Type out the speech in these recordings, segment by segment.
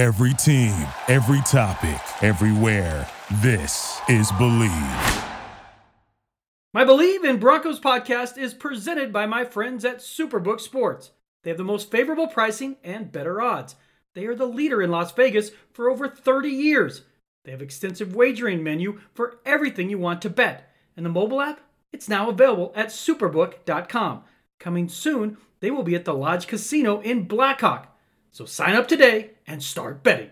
Every team, every topic, everywhere. This is Bleav. My Bleav in Broncos podcast is presented by my friends at Superbook Sports. They have the most favorable pricing and better odds. They are the leader in Las Vegas for over 30 years. They have extensive wagering menu for everything you want to bet. And the mobile app, it's now available at superbook.com. Coming soon, they will be at the Lodge Casino in Blackhawk. So sign up today and start betting.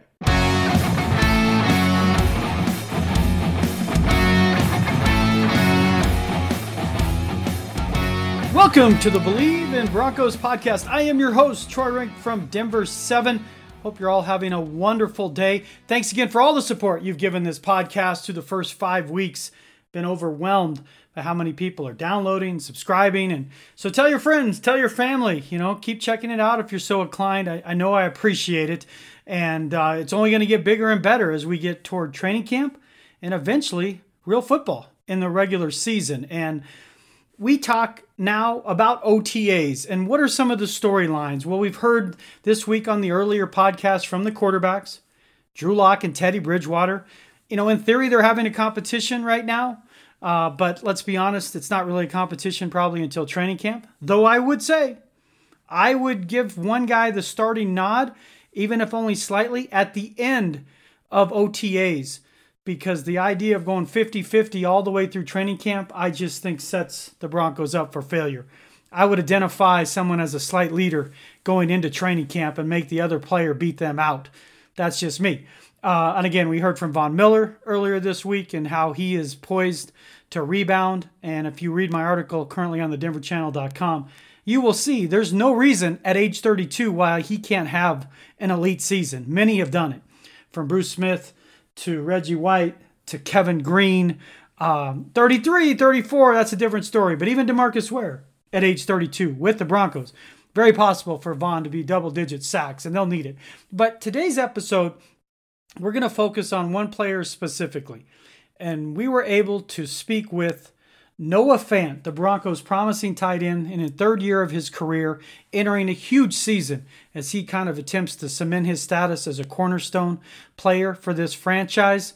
Welcome to the Bleav in Broncos podcast. I am your host, Troy Renck from Denver 7. Hope you're all having a wonderful day. Thanks again for all the support you've given this podcast through the first five weeks. Been overwhelmed by how many people are downloading, subscribing. And so tell your friends, tell your family, you know, keep checking it out if you're so inclined. I, I know I appreciate it. And uh, it's only going to get bigger and better as we get toward training camp and eventually real football in the regular season. And we talk now about OTAs and what are some of the storylines? Well, we've heard this week on the earlier podcast from the quarterbacks, Drew Lock and Teddy Bridgewater. You know, in theory, they're having a competition right now, uh, but let's be honest, it's not really a competition probably until training camp. Though I would say, I would give one guy the starting nod, even if only slightly, at the end of OTAs because the idea of going 50 50 all the way through training camp, I just think sets the Broncos up for failure. I would identify someone as a slight leader going into training camp and make the other player beat them out. That's just me. Uh, and again, we heard from Von Miller earlier this week and how he is poised to rebound. And if you read my article currently on the denverchannel.com, you will see there's no reason at age 32 why he can't have an elite season. Many have done it. From Bruce Smith to Reggie White to Kevin Greene. Um, 33, 34, that's a different story. But even DeMarcus Ware at age 32 with the Broncos, very possible for Von to be double digit sacks, and they'll need it. But today's episode, we're going to focus on one player specifically. And we were able to speak with Noah Fant, the Broncos' promising tight end in the third year of his career, entering a huge season as he kind of attempts to cement his status as a cornerstone player for this franchise.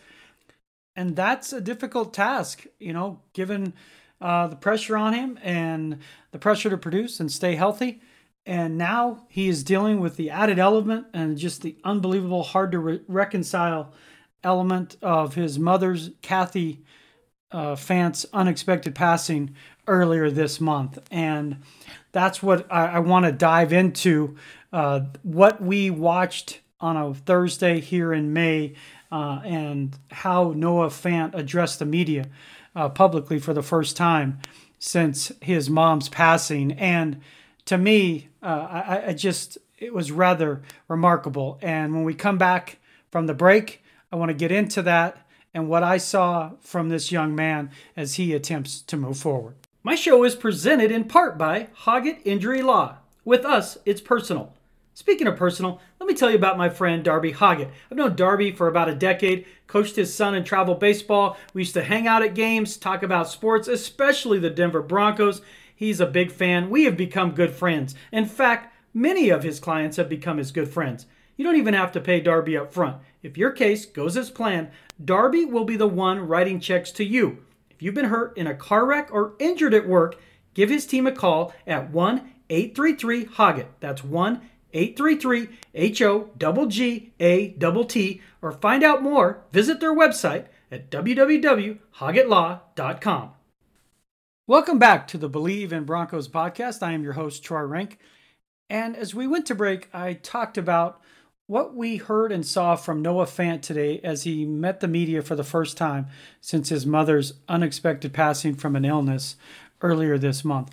And that's a difficult task, you know, given uh, the pressure on him and the pressure to produce and stay healthy. And now he is dealing with the added element and just the unbelievable, hard to re- reconcile element of his mother's, Kathy uh, Fant's unexpected passing earlier this month. And that's what I, I want to dive into. Uh, what we watched on a Thursday here in May uh, and how Noah Fant addressed the media uh, publicly for the first time since his mom's passing. And to me, uh, I, I just, it was rather remarkable. And when we come back from the break, I want to get into that and what I saw from this young man as he attempts to move forward. My show is presented in part by Hoggett Injury Law. With us, it's personal. Speaking of personal, let me tell you about my friend Darby Hoggett. I've known Darby for about a decade, coached his son in travel baseball. We used to hang out at games, talk about sports, especially the Denver Broncos. He's a big fan. We have become good friends. In fact, many of his clients have become his good friends. You don't even have to pay Darby up front. If your case goes as planned, Darby will be the one writing checks to you. If you've been hurt in a car wreck or injured at work, give his team a call at 1 833 Hoggett. That's 1 833 H O G A T. Or find out more, visit their website at www.hoggettlaw.com. Welcome back to the Bleav in Broncos podcast. I am your host, Troy Renck. And as we went to break, I talked about what we heard and saw from Noah Fant today as he met the media for the first time since his mother's unexpected passing from an illness earlier this month.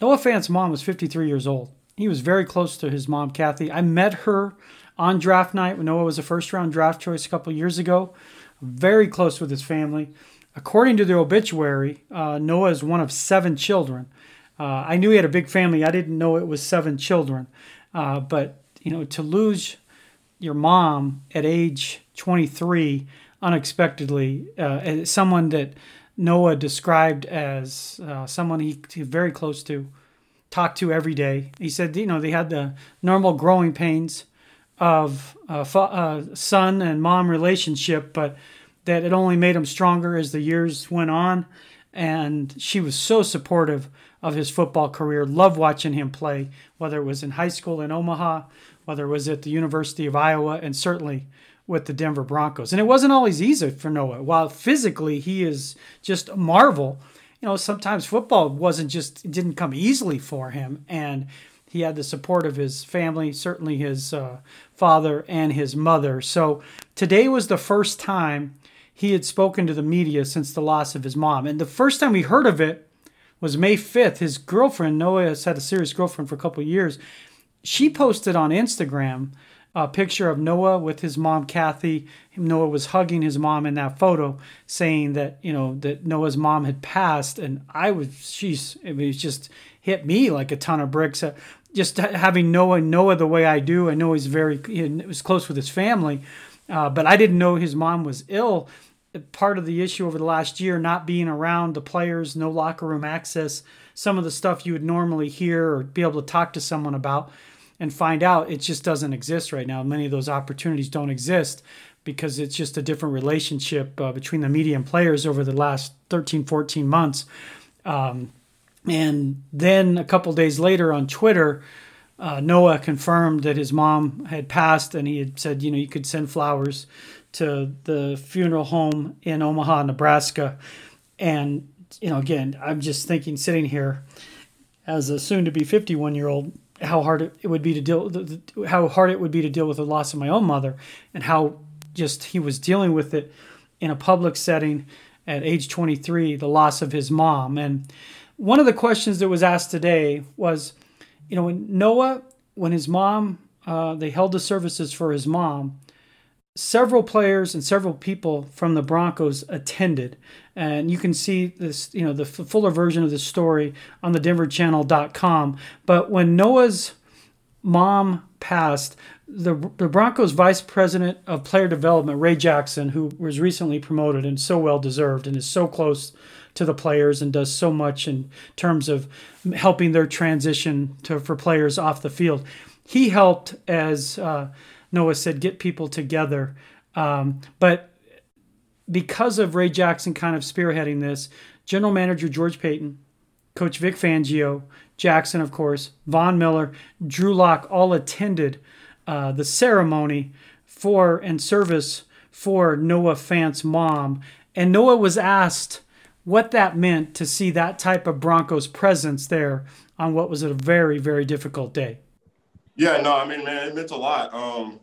Noah Fant's mom was 53 years old. He was very close to his mom, Kathy. I met her on draft night when Noah was a first round draft choice a couple years ago. Very close with his family. According to the obituary, uh, Noah is one of seven children. Uh, I knew he had a big family. I didn't know it was seven children. Uh, but, you know, to lose your mom at age 23 unexpectedly, uh, someone that Noah described as uh, someone he, he very close to, talked to every day. He said, you know, they had the normal growing pains of uh, uh, son and mom relationship, but that it only made him stronger as the years went on. And she was so supportive of his football career. Loved watching him play, whether it was in high school in Omaha, whether it was at the University of Iowa, and certainly with the Denver Broncos. And it wasn't always easy for Noah. While physically he is just a marvel, you know, sometimes football wasn't just didn't come easily for him. And he had the support of his family, certainly his uh, father and his mother. So today was the first time he had spoken to the media since the loss of his mom. And the first time we heard of it was May 5th. His girlfriend, Noah has had a serious girlfriend for a couple years. She posted on Instagram a picture of Noah with his mom, Kathy. Noah was hugging his mom in that photo, saying that, you know, that Noah's mom had passed. And I was, she's, it was just hit me like a ton of bricks. Uh, just having Noah, Noah the way I do, I know he's very, he was close with his family, uh, but I didn't know his mom was ill part of the issue over the last year not being around the players, no locker room access, some of the stuff you would normally hear or be able to talk to someone about and find out it just doesn't exist right now. Many of those opportunities don't exist because it's just a different relationship uh, between the media and players over the last 13, 14 months. Um, and then a couple days later on Twitter, uh, Noah confirmed that his mom had passed, and he had said, you know, you could send flowers to the funeral home in Omaha, Nebraska. And, you know, again, I'm just thinking sitting here as a soon to be 51 year old, how hard it would be to deal, how hard it would be to deal with the loss of my own mother and how just he was dealing with it in a public setting at age 23, the loss of his mom. And one of the questions that was asked today was, you know, when Noah, when his mom, uh, they held the services for his mom, several players and several people from the Broncos attended. And you can see this, you know, the fuller version of the story on the denverchannel.com. But when Noah's mom passed, the, the Broncos vice president of player development, Ray Jackson, who was recently promoted and so well deserved and is so close to the players and does so much in terms of helping their transition to for players off the field. He helped as uh, Noah said, get people together. Um, but because of Ray Jackson kind of spearheading this, general manager George Paton, coach Vic Fangio, Jackson, of course, Von Miller, Drew Lock all attended uh, the ceremony for and service for Noah Fant's mom. And Noah was asked what that meant to see that type of Broncos presence there on what was a very, very difficult day. Yeah, no, I mean, man, it meant a lot. Um,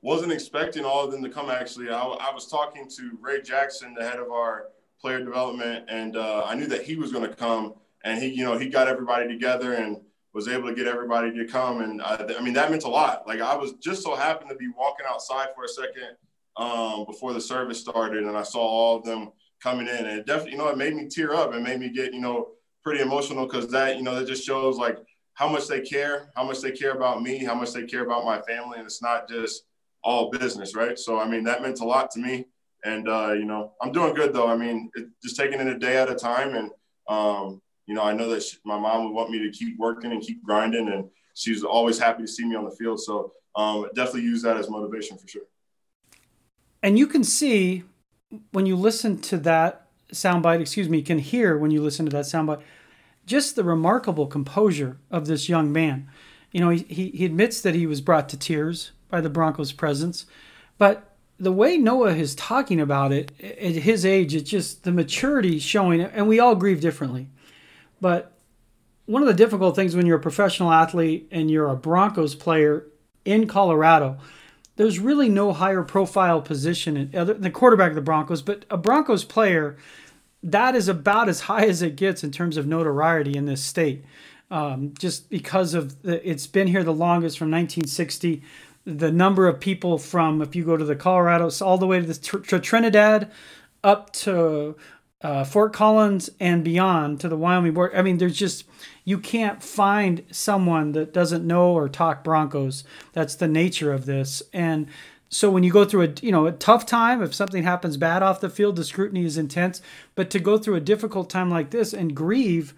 wasn't expecting all of them to come. Actually, I, I was talking to Ray Jackson, the head of our player development, and uh, I knew that he was going to come. And he, you know, he got everybody together and was able to get everybody to come. And I, I mean, that meant a lot. Like I was just so happened to be walking outside for a second um, before the service started, and I saw all of them coming in, and it definitely, you know, it made me tear up and made me get, you know, pretty emotional because that, you know, that just shows like how much they care, how much they care about me, how much they care about my family. And it's not just all business, right? So, I mean, that meant a lot to me. And, uh, you know, I'm doing good though. I mean, it, just taking it a day at a time. And, um, you know, I know that she, my mom would want me to keep working and keep grinding. And she's always happy to see me on the field. So, um, definitely use that as motivation for sure. And you can see when you listen to that soundbite, excuse me, you can hear when you listen to that soundbite just the remarkable composure of this young man. You know, he, he admits that he was brought to tears by the Broncos' presence, but the way Noah is talking about it at his age, it's just the maturity showing, and we all grieve differently. But one of the difficult things when you're a professional athlete and you're a Broncos player in Colorado, there's really no higher profile position in the quarterback of the Broncos, but a Broncos player that is about as high as it gets in terms of notoriety in this state. Um, just because of the, it's been here the longest from 1960. The number of people from, if you go to the Colorado, all the way to, the, to Trinidad, up to uh, Fort Collins and beyond to the Wyoming border. I mean, there's just you can't find someone that doesn't know or talk Broncos. That's the nature of this, and so when you go through a you know a tough time, if something happens bad off the field, the scrutiny is intense. But to go through a difficult time like this and grieve,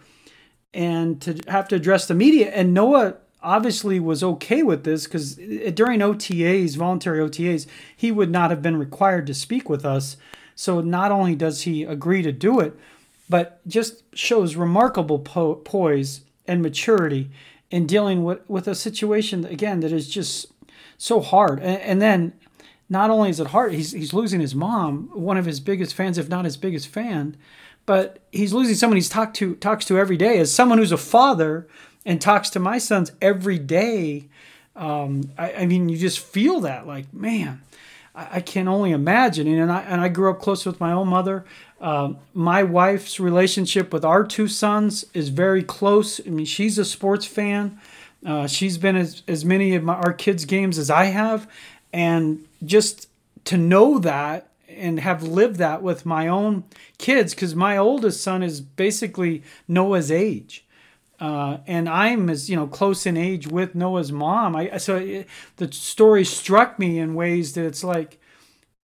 and to have to address the media, and Noah obviously was okay with this because during OTAs, voluntary OTAs, he would not have been required to speak with us. So not only does he agree to do it, but just shows remarkable po- poise and maturity in dealing with, with a situation again that is just so hard. And, and then not only is it hard, he's he's losing his mom, one of his biggest fans, if not his biggest fan, but he's losing someone he's talked to talks to every day. As someone who's a father and talks to my sons every day, um, I, I, mean, you just feel that like, man, I, I, can only imagine. And I and I grew up close with my own mother. Um, my wife's relationship with our two sons is very close. I mean, she's a sports fan. Uh, she's been as, as many of my, our kids' games as I have. And just to know that and have lived that with my own kids, because my oldest son is basically Noah's age. Uh, and I'm as you know close in age with Noah's mom. I so it, the story struck me in ways that it's like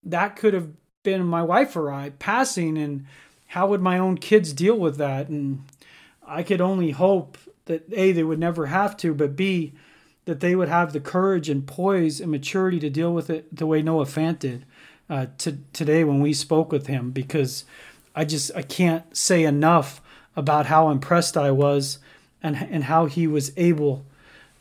that could have been my wife or I passing, and how would my own kids deal with that? And I could only hope that a they would never have to, but b that they would have the courage and poise and maturity to deal with it the way Noah Fant did uh, to, today when we spoke with him. Because I just I can't say enough about how impressed I was and and how he was able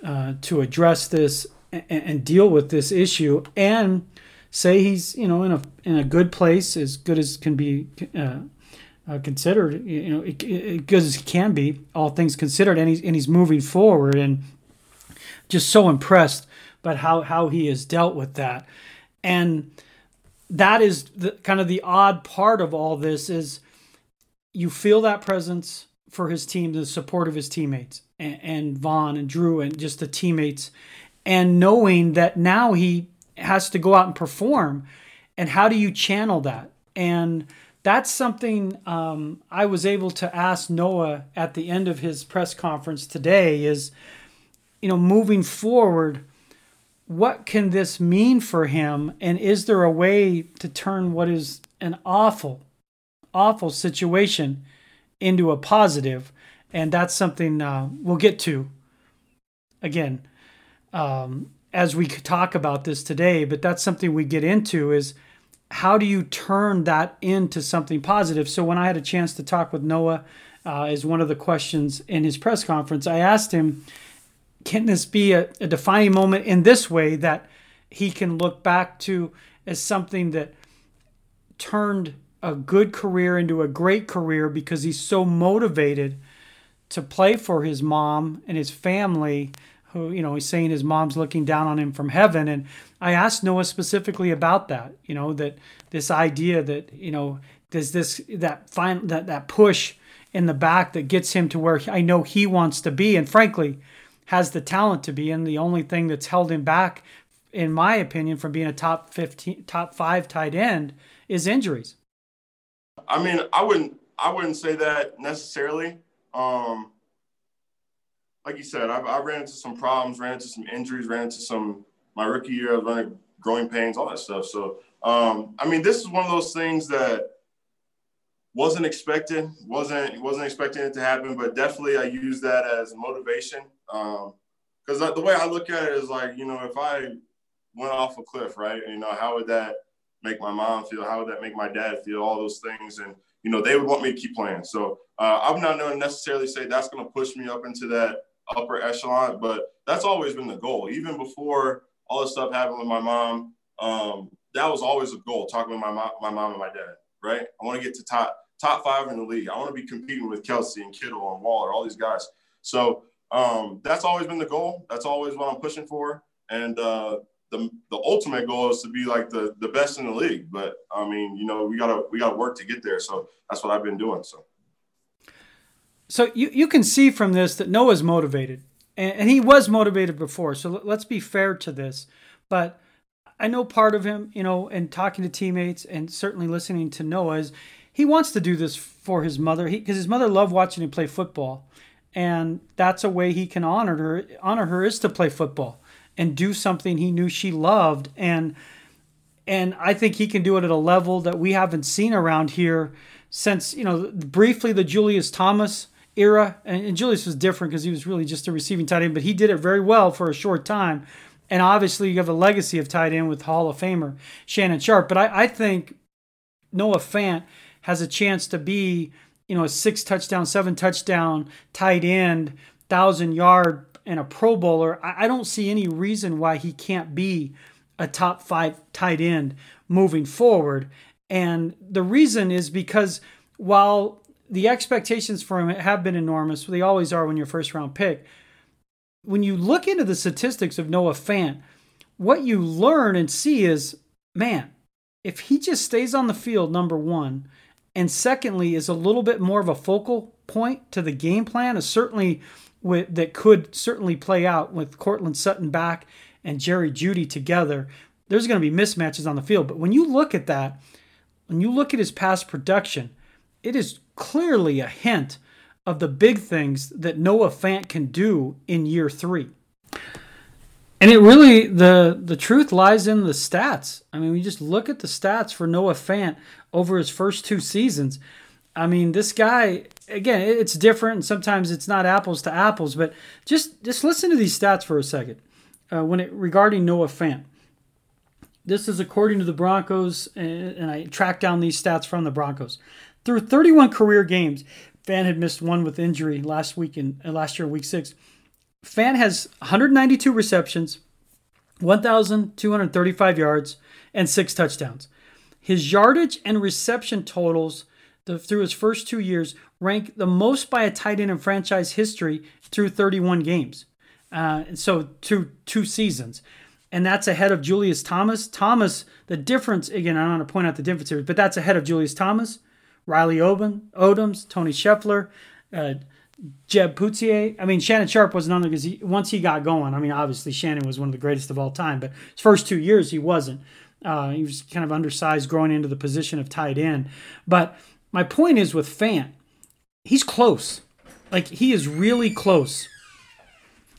uh, to address this and, and deal with this issue and say he's you know in a in a good place as good as can be uh, uh, considered you know it, it, good as can be all things considered and he's and he's moving forward and just so impressed by how how he has dealt with that. And that is the kind of the odd part of all this is you feel that presence for his team the support of his teammates and, and Von and Drew and just the teammates and knowing that now he has to go out and perform. And how do you channel that? And that's something um, I was able to ask Noah at the end of his press conference today is, you know, moving forward, what can this mean for him? And is there a way to turn what is an awful, awful situation into a? And that's something uh, we'll get to again. Um, as we talk about this today, but that's something we get into is how do you turn that into something positive? So when I had a chance to talk with Noah, uh, as one of the questions in his press conference, I asked him, can this be a, a defining moment in this way that he can look back to as something that turned a good career into a great career because he's so motivated to play for his mom and his family who you know he's saying his mom's looking down on him from heaven. And i asked noah specifically about that you know that this idea that you know there's this that fine that that push in the back that gets him to where i know he wants to be and frankly has the talent to be. And the only thing that's held him back in my opinion from being a top 15 top 5 tight end is injuries i mean i wouldn't i wouldn't say that necessarily um like you said, I, I ran into some problems, ran into some injuries, ran into some my rookie year. I was running growing pains, all that stuff. So, um, I mean, this is one of those things that wasn't expected, wasn't wasn't expecting it to happen, but definitely I use that as motivation. Because um, the way I look at it is like, you know, if I went off a cliff, right, you know, how would that make my mom feel? How would that make my dad feel? All those things, and you know, they would want me to keep playing. So uh, I'm not going to necessarily say that's going to push me up into that upper echelon, but that's always been the goal. Even before all this stuff happened with my mom, um, that was always a goal. Talking with my mom, my mom and my dad. Right? I want to get to top top five in the league. I want to be competing with Kelce and Kittle and Waller, all these guys. So um, that's always been the goal. That's always what I'm pushing for. And uh, the the ultimate goal is to be like the the best in the league. But I mean, you know, we gotta we gotta work to get there. So that's what I've been doing. So. So you, you can see from this that Noah's motivated, and, and he was motivated before. So let's be fair to this. But I know part of him, you know, and talking to teammates and certainly listening to Noah is he wants to do this for his mother because his mother loved watching him play football, and that's a way he can honor her. Honor her is to play football and do something he knew she loved, and and I think he can do it at a level that we haven't seen around here since you know briefly the Julius Thomas era, and, and Julius was different because he was really just a receiving tight end, but he did it very well for a short time. And obviously, you have a legacy of tight end with Hall of Famer Shannon Sharpe. But I, I think Noah Fant has a chance to be, you know, a six touchdown, seven touchdown tight end, thousand yard, and a Pro Bowler. I, I don't see any reason why he can't be a top five tight end moving forward. And the reason is because while the expectations for him have been enormous, they always are when you're first round pick. When you look into the statistics of Noah Fant, what you learn and see is, man, if he just stays on the field, number one, and secondly, is a little bit more of a focal point to the game plan, is certainly with, that could certainly play out with Courtland Sutton back and Jerry Jeudy together. There's going to be mismatches on the field, but when you look at that, when you look at his past production, it is clearly a hint of the big things that Noah Fant can do in year three. And it really the the truth lies in the stats. I mean, we just look at the stats for Noah Fant over his first two seasons. I mean, this guy again, it's different, and sometimes it's not apples to apples. But just just listen to these stats for a second. Uh, when it regarding Noah Fant, this is according to the Broncos, and, and I tracked down these stats from the Broncos. Through 31 career games, Fant had missed one with injury last week in uh, last year, week six. Fant has 192 receptions, 1,235 yards, and six touchdowns. His yardage and reception totals the, through his first two years rank the most by a tight end in franchise history through 31 games. Uh, so two two seasons, and that's ahead of Julius Thomas. Thomas, the difference again, I don't want to point out the difference here, but that's ahead of Julius Thomas, Riley Oben, Odoms, Tony Scheffler, uh, Jeb Putzier. I mean, Shannon Sharpe was none because he, once he got going, I mean, obviously Shannon was one of the greatest of all time, but his first two years he wasn't. Uh, he was kind of undersized growing into the position of tight end. But my point is with Fant, he's close. Like, he is really close.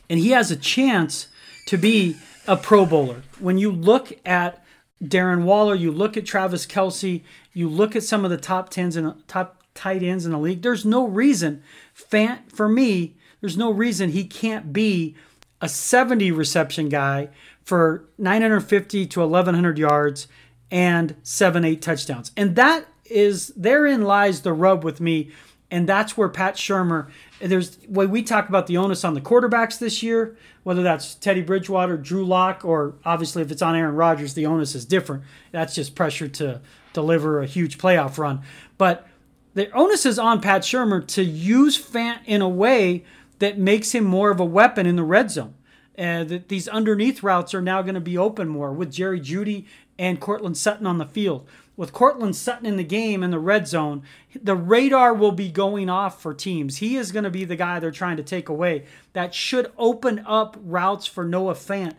And he has a chance to be a Pro Bowler. When you look at Darren Waller, you look at Travis Kelce, you look at some of the top tens and top tight ends in the league. There's no reason, Fant, for me, there's no reason he can't be a 70 reception guy for 950 to 1100 yards and seven, eight touchdowns. And that is, therein lies the rub with me. And that's where Pat Shurmur, there's when we talk about the onus on the quarterbacks this year, whether that's Teddy Bridgewater, Drew Lock, or obviously if it's on Aaron Rodgers, the onus is different. That's just pressure to deliver a huge playoff run. But the onus is on Pat Shurmur to use Fant in a way that makes him more of a weapon in the red zone. Uh, that these underneath routes are now going to be open more with Jerry Jeudy and Courtland Sutton on the field. With Courtland Sutton in the game in the red zone, the radar will be going off for teams. He is going to be the guy they're trying to take away. That should open up routes for Noah Fant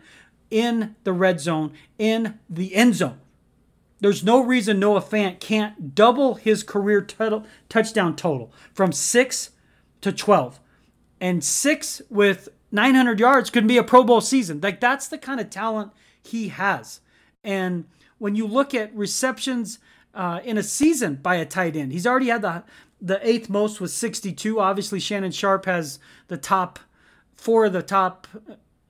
in the red zone, in the end zone. There's no reason Noah Fant can't double his career total, touchdown total from six to 12. And six with 900 yards could be a Pro Bowl season. Like that's the kind of talent he has. And when you look at receptions uh, in a season by a tight end, he's already had the the eighth most with 62. Obviously, Shannon Sharpe has the top four of the top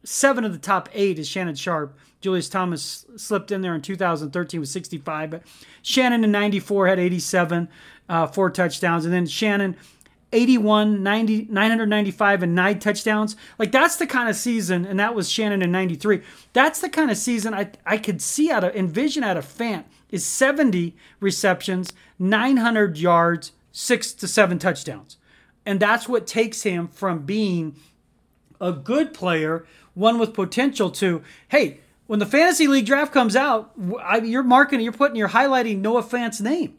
seven of the top eight is Shannon Sharpe. Julius Thomas slipped in there in 2013 with 65, but Shannon in 94 had 87, uh, four touchdowns, and then Shannon 81, 90, 995, and nine touchdowns. Like that's the kind of season, and that was Shannon in 93. That's the kind of season I, I could see out of envision out of Fant is 70 receptions, 900 yards, six to seven touchdowns. And that's what takes him from being a good player, one with potential, to, hey, when the fantasy league draft comes out, you're marking, you're putting, you're highlighting Noah Fant's name.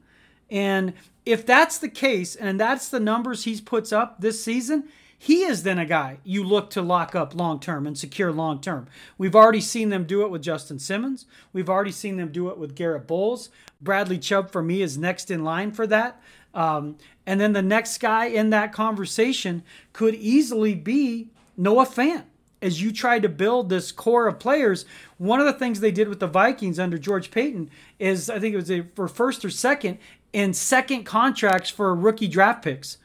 And if that's the case, and that's the numbers he puts up this season, he is then a guy you look to lock up long term and secure long term. We've already seen them do it with Justin Simmons. We've already seen them do it with Garett Bolles. Bradley Chubb, for me, is next in line for that. Um, and then the next guy in that conversation could easily be Noah Fant as you try to build this core of players, one of the things they did with the Vikings under George Paton is I think it was a, for first or second in second contracts for rookie draft picks.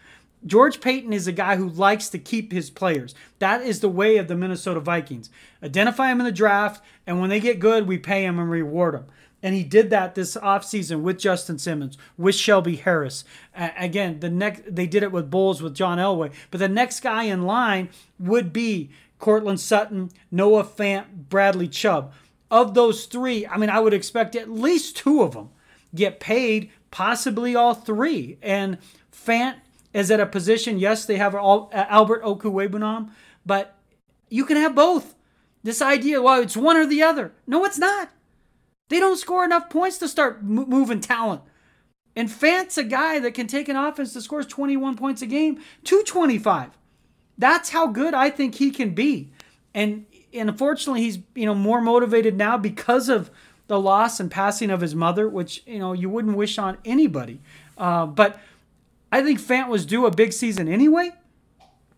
George Paton is a guy who likes to keep his players. That is the way of the Minnesota Vikings. Identify them in the draft, and when they get good, we pay them and reward them. And he did that this offseason with Justin Simmons, with Shelby Harris. Uh, again, the next they did it with Bolles with John Elway. But the next guy in line would be Courtland Sutton, Noah Fant, Bradley Chubb. Of those three, I mean, I would expect at least two of them get paid, possibly all three. And Fant is at a position, yes, they have all, uh, Albert Okwuegbunam, but you can have both. This idea, well, it's one or the other. No, it's not. They don't score enough points to start m- moving talent. And Fant's a guy that can take an offense that scores 21 points a game to 25. That's how good I think he can be. And, and unfortunately, he's you know more motivated now because of the loss and passing of his mother, which you know you wouldn't wish on anybody. Uh, but I think Fant was due a big season anyway.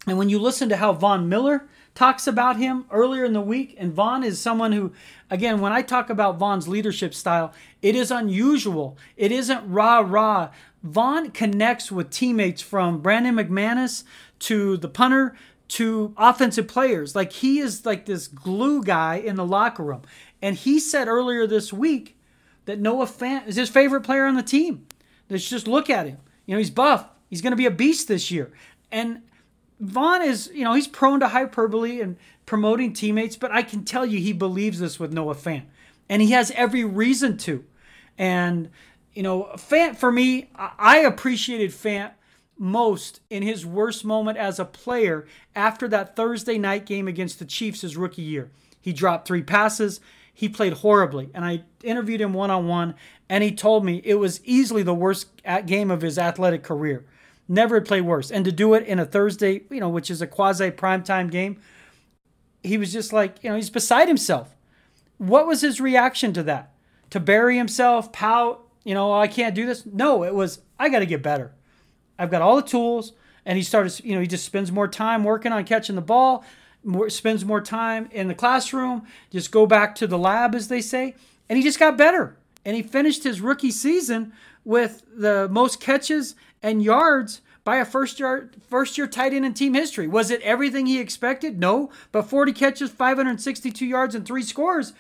And when you listen to how Von Miller talks about him earlier in the week, and Von is someone who, again, when I talk about Von's leadership style, it is unusual. It isn't rah rah. Von connects with teammates from Brandon McManus to the punter to offensive players. Like he is like this glue guy in the locker room. And he said earlier this week that Noah Fant is his favorite player on the team. Let's just look at him. You know, he's buff. He's going to be a beast this year. And Von is, you know, he's prone to hyperbole and promoting teammates, but I can tell you he believes this with Noah Fant. And he has every reason to. And, you know, Fant, for me, I appreciated Fant most in his worst moment as a player after that Thursday night game against the Chiefs his rookie year. He dropped three passes. He played horribly. And I interviewed him one on one, and he told me it was easily the worst game of his athletic career. Never had played worse. And to do it in a Thursday, you know, which is a quasi primetime game, he was just like, you know, he's beside himself. What was his reaction to that? To bury himself, pout, you know, oh, I can't do this? No, it was, I got to get better. I've got all the tools. And he started, you know, he just spends more time working on catching the ball, more, spends more time in the classroom, just go back to the lab, as they say. And he just got better and he finished his rookie season with the most catches and yards by a first year first year tight end in team history. Was it everything he expected? No, but 40 catches, 562 yards, and three scores.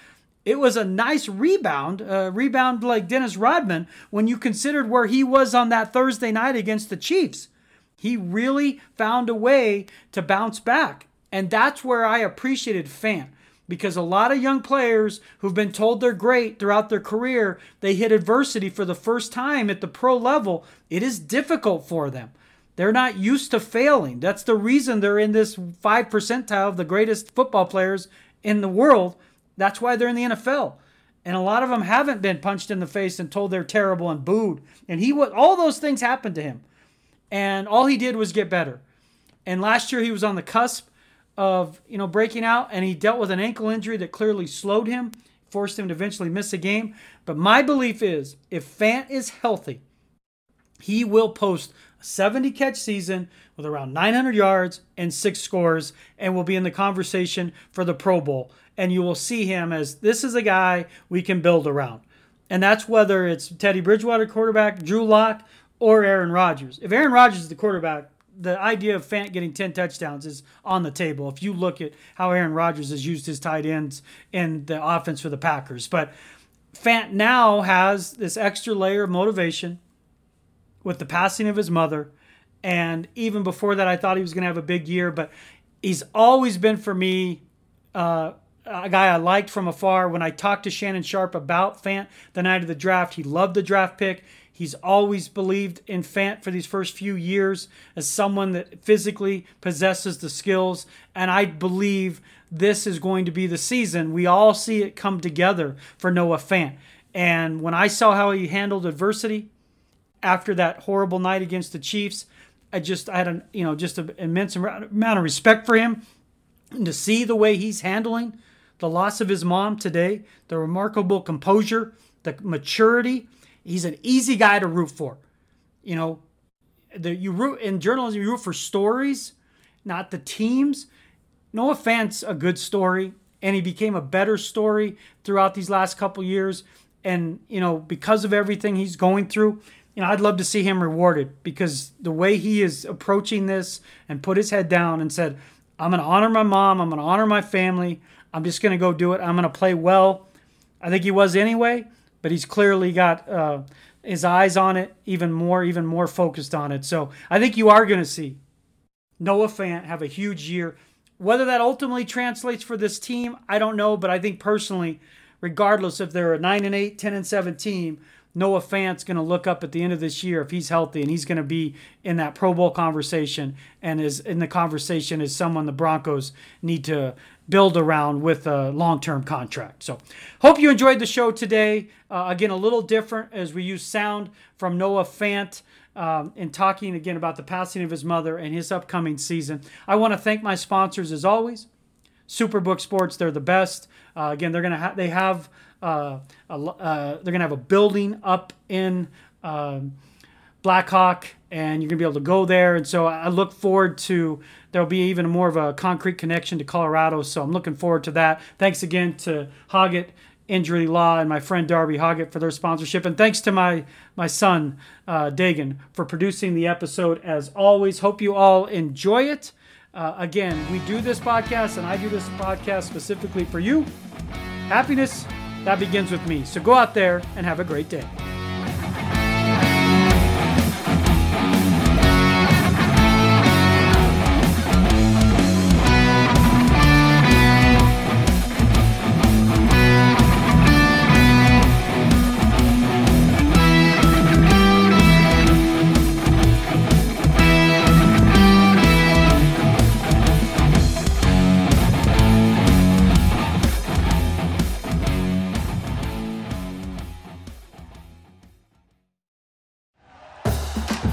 It was a nice rebound, uh, rebound like Dennis Rodman when you considered where he was on that Thursday night against the Chiefs. He really found a way to bounce back. And that's where I appreciated Fant because a lot of young players who've been told they're great throughout their career, they hit adversity for the first time at the pro level. It is difficult for them. They're not used to failing. That's the reason they're in this 5 percentile of the greatest football players in the world. That's why they're in the NFL. And a lot of them haven't been punched in the face and told they're terrible and booed. And he was all those things happened to him. And all he did was get better. And last year he was on the cusp of you know breaking out, and he dealt with an ankle injury that clearly slowed him, forced him to eventually miss a game. But my belief is, if Fant is healthy, he will post a 70 catch season with around 900 yards and six scores, and will be in the conversation for the Pro Bowl. And you will see him as this is a guy we can build around. And that's whether it's Teddy Bridgewater quarterback, Drew Lock, or Aaron Rodgers. If Aaron Rodgers is the quarterback, the idea of Fant getting 10 touchdowns is on the table. If you look at how Aaron Rodgers has used his tight ends in the offense for the Packers. But Fant now has this extra layer of motivation with the passing of his mother. And even before that, I thought he was going to have a big year, but he's always been for me uh, a guy I liked from afar. When I talked to Shannon Sharpe about Fant the night of the draft, he loved the draft pick. He's always believed in Fant for these first few years as someone that physically possesses the skills. And I believe this is going to be the season. We all see it come together for Noah Fant. And when I saw how he handled adversity after that horrible night against the Chiefs, I just I had an you know just an immense amount of respect for him, and to see the way he's handling the loss of his mom today, the remarkable composure, the maturity, He's an easy guy to root for. You know, the you root in journalism, you root for stories, not the teams. No offense, a good story, and he became a better story throughout these last couple years. And you know, because of everything he's going through, you know, I'd love to see him rewarded because the way he is approaching this and put his head down and said, I'm going to honor my mom. I'm going to honor my family. I'm just going to go do it. I'm going to play well. I think he was anyway, but he's clearly got uh, his eyes on it even more, even more focused on it. So I think you are going to see Noah Fant have a huge year. Whether that ultimately translates for this team, I don't know, but I think personally, regardless if they're a 9 and 8, 10 and 7 team, Noah Fant's going to look up at the end of this year if he's healthy and he's going to be in that Pro Bowl conversation and is in the conversation as someone the Broncos need to build around with a long-term contract. So, hope you enjoyed the show today. Uh, again, a little different as we use sound from Noah Fant. Um, in talking again about the passing of his mother and his upcoming season. I want to thank my sponsors as always. Superbook Sports, they're the best. Uh, again, they're gonna ha- they have uh, uh, they're gonna have a building up in um, Blackhawk, and you're gonna be able to go there. And so I look forward to there'll be even more of a concrete connection to Colorado. So I'm looking forward to that. Thanks again to Hoggett Injury Law and my friend Darby Hoggett for their sponsorship, and thanks to my my son uh, Dagan for producing the episode. As always, hope you all enjoy it. Uh, again, we do this podcast, and I do this podcast specifically for you. Happiness that begins with me. So go out there and have a great day.